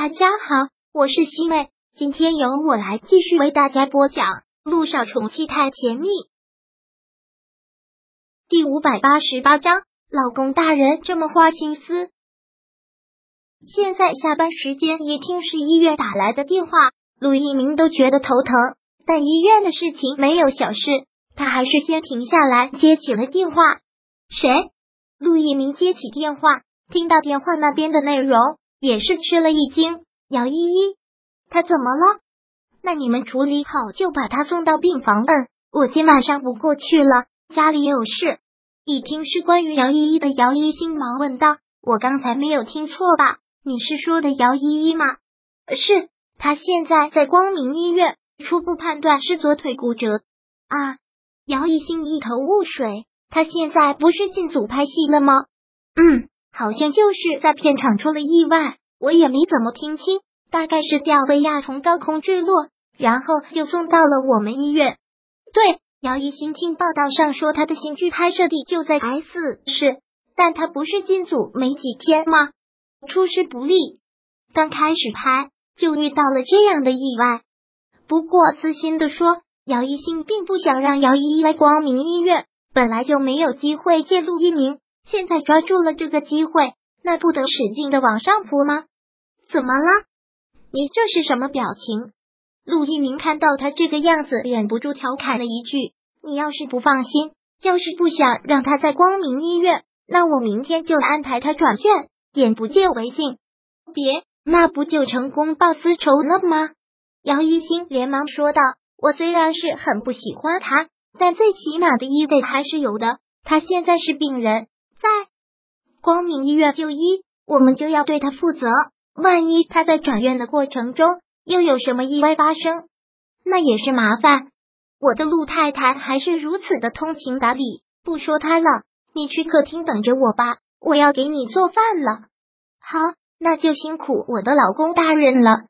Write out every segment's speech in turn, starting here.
大家好，我是西妹，今天由我来继续为大家播讲《路上宠妻太甜蜜》第五百八十八章。老公大人这么花心思。现在下班时间，一听是医院打来的电话，陆一鸣都觉得头疼。但医院的事情没有小事，他还是先停下来接起了电话。谁？陆一鸣接起电话，听到电话那边的内容。也是吃了一惊，姚依依，她怎么了？那你们处理好就把她送到病房。嗯，我今晚上不过去了，家里有事。一听是关于姚依依的，姚一心忙问道：“我刚才没有听错吧？你是说的姚依依吗？”是，她现在在光明医院，初步判断是左腿骨折。啊！姚一心一头雾水，她现在不是进组拍戏了吗？嗯。好像就是在片场出了意外，我也没怎么听清，大概是吊威亚从高空坠落，然后就送到了我们医院。对，姚一新听报道上说他的新剧拍摄地就在 S 市，但他不是进组没几天吗？出师不利，刚开始拍就遇到了这样的意外。不过私心的说，姚一新并不想让姚依依来光明医院，本来就没有机会见陆一鸣。现在抓住了这个机会，那不得使劲的往上扑吗？怎么了？你这是什么表情？陆一鸣看到他这个样子，忍不住调侃了一句：“你要是不放心，要是不想让他在光明医院，那我明天就安排他转院，眼不见为净。别，那不就成功报私仇了吗？”姚一新连忙说道：“我虽然是很不喜欢他，但最起码的义务还是有的。他现在是病人。”在光明医院就医，我们就要对他负责。万一他在转院的过程中又有什么意外发生，那也是麻烦。我的陆太太还是如此的通情达理，不说他了，你去客厅等着我吧，我要给你做饭了。好，那就辛苦我的老公大人了。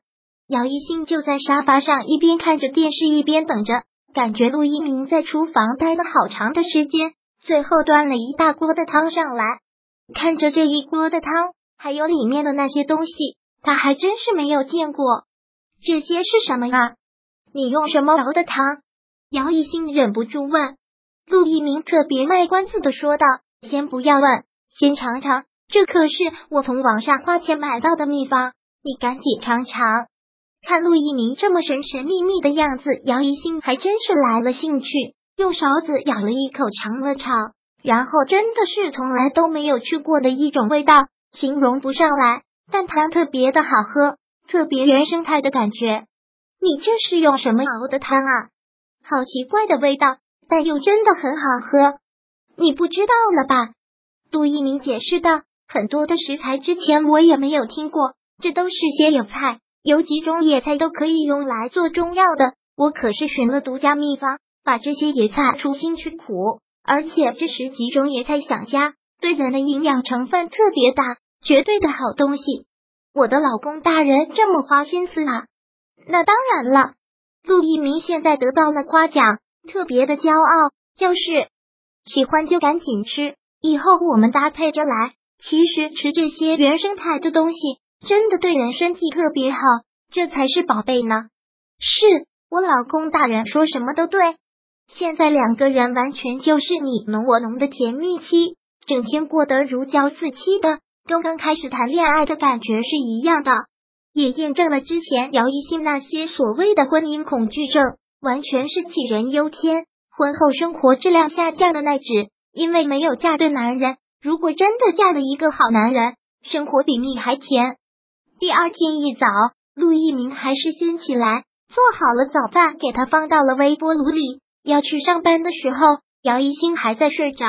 姚一兴就在沙发上一边看着电视一边等着，感觉陆一鸣在厨房待了好长的时间。最后端了一大锅的汤上来，看着这一锅的汤，还有里面的那些东西，他还真是没有见过。这些是什么啊？你用什么熬的汤？姚一兴忍不住问。陆一鸣特别卖关子的说道：“先不要问，先尝尝，这可是我从网上花钱买到的秘方，你赶紧尝尝。”看陆一鸣这么神神秘秘的样子，姚一兴还真是来了兴趣。用勺子舀了一口，尝了尝，然后真的是从来都没有吃过的一种味道，形容不上来。但汤特别的好喝，特别原生态的感觉。你这是用什么熬的汤啊？好奇怪的味道，但又真的很好喝。你不知道了吧？杜一鸣解释道：“很多的食材之前我也没有听过，这都是些野菜，有几种野菜都可以用来做中药的。我可是寻了独家秘方。”把这些野菜除腥去苦，而且这十几种野菜想加，对人的营养成分特别大，绝对的好东西。我的老公大人这么花心思啊？那当然了，陆一鸣现在得到了夸奖，特别的骄傲。要是喜欢就赶紧吃，以后我们搭配着来。其实吃这些原生态的东西，真的对人身体特别好，这才是宝贝呢。是我老公大人说什么都对。现在两个人完全就是你侬我侬的甜蜜期，整天过得如胶似漆的，跟刚开始谈恋爱的感觉是一样的，也验证了之前姚一新那些所谓的婚姻恐惧症，完全是杞人忧天，婚后生活质量下降的那纸。因为没有嫁对男人，如果真的嫁了一个好男人，生活比蜜还甜。第二天一早，陆一鸣还是先起来做好了早饭，给他放到了微波炉里。要去上班的时候，姚一新还在睡着，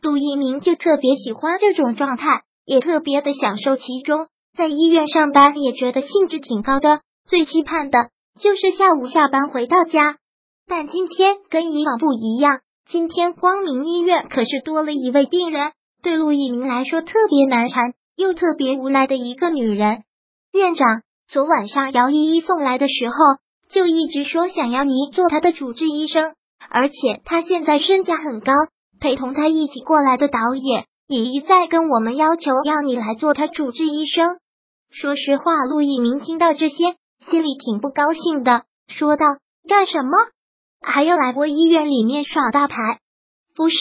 杜一鸣就特别喜欢这种状态，也特别的享受其中。在医院上班也觉得兴致挺高的，最期盼的就是下午下班回到家。但今天跟以往不一样，今天光明医院可是多了一位病人，对陆一鸣来说特别难缠又特别无奈的一个女人。院长，昨晚上姚依依送来的时候。就一直说想要你做他的主治医生，而且他现在身价很高，陪同他一起过来的导演也一再跟我们要求要你来做他主治医生。说实话，陆一鸣听到这些，心里挺不高兴的，说道：“干什么？还要来我医院里面耍大牌？不是。”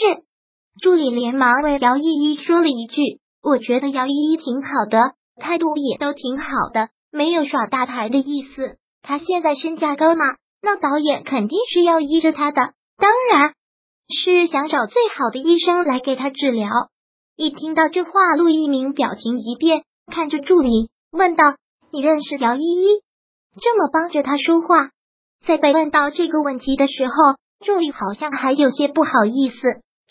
助理连忙为姚依依说了一句：“我觉得姚依依挺好的，态度也都挺好的，没有耍大牌的意思。他现在身价高嘛，那导演肯定是要依着他的，当然是想找最好的医生来给他治疗。”一听到这话，陆一鸣表情一变，看着助理问道：“你认识姚依依？这么帮着他说话？”在被问到这个问题的时候，助理好像还有些不好意思。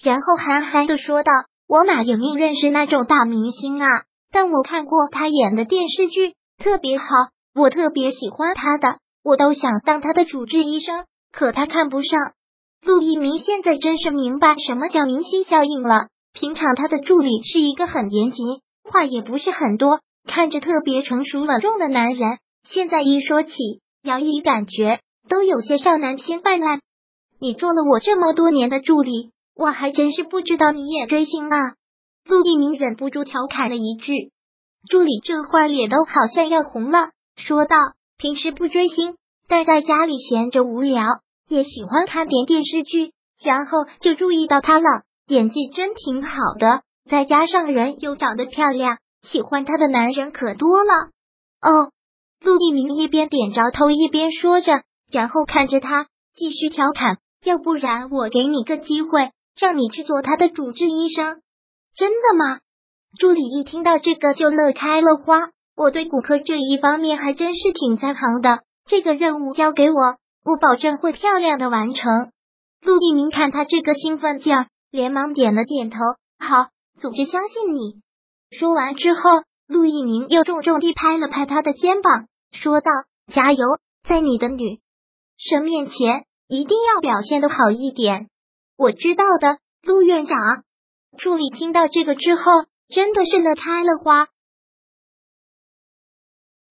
然后憨憨的说道：“我哪有命认识那种大明星啊？但我看过他演的电视剧，特别好，我特别喜欢他的，我都想当他的主治医生。可他看不上。”陆一鸣现在真是明白什么叫明星效应了。平常他的助理是一个很严谨，话也不是很多，看着特别成熟稳重的男人。现在一说起姚一，感觉都有些少男心泛滥。你做了我这么多年的助理。我还真是不知道你也追星啊！陆一鸣忍不住调侃了一句。助理这会儿脸都好像要红了，说道：“平时不追星，待在家里闲着无聊，也喜欢看点电视剧，然后就注意到他了，演技真挺好的，再加上人又长得漂亮，喜欢他的男人可多了。”哦，陆一鸣一边点着头一边说着，然后看着他继续调侃：“要不然我给你个机会。”让你去做他的主治医生，真的吗？助理一听到这个就乐开了花。我对骨科这一方面还真是挺在行的，这个任务交给我，我保证会漂亮的完成。陆一鸣看他这个兴奋劲儿，连忙点了点头。好，组织相信你。说完之后，陆一鸣又重重地拍了拍他的肩膀，说道：“加油，在你的女生面前一定要表现的好一点。”我知道的，陆院长。助理听到这个之后，真的是乐开了花。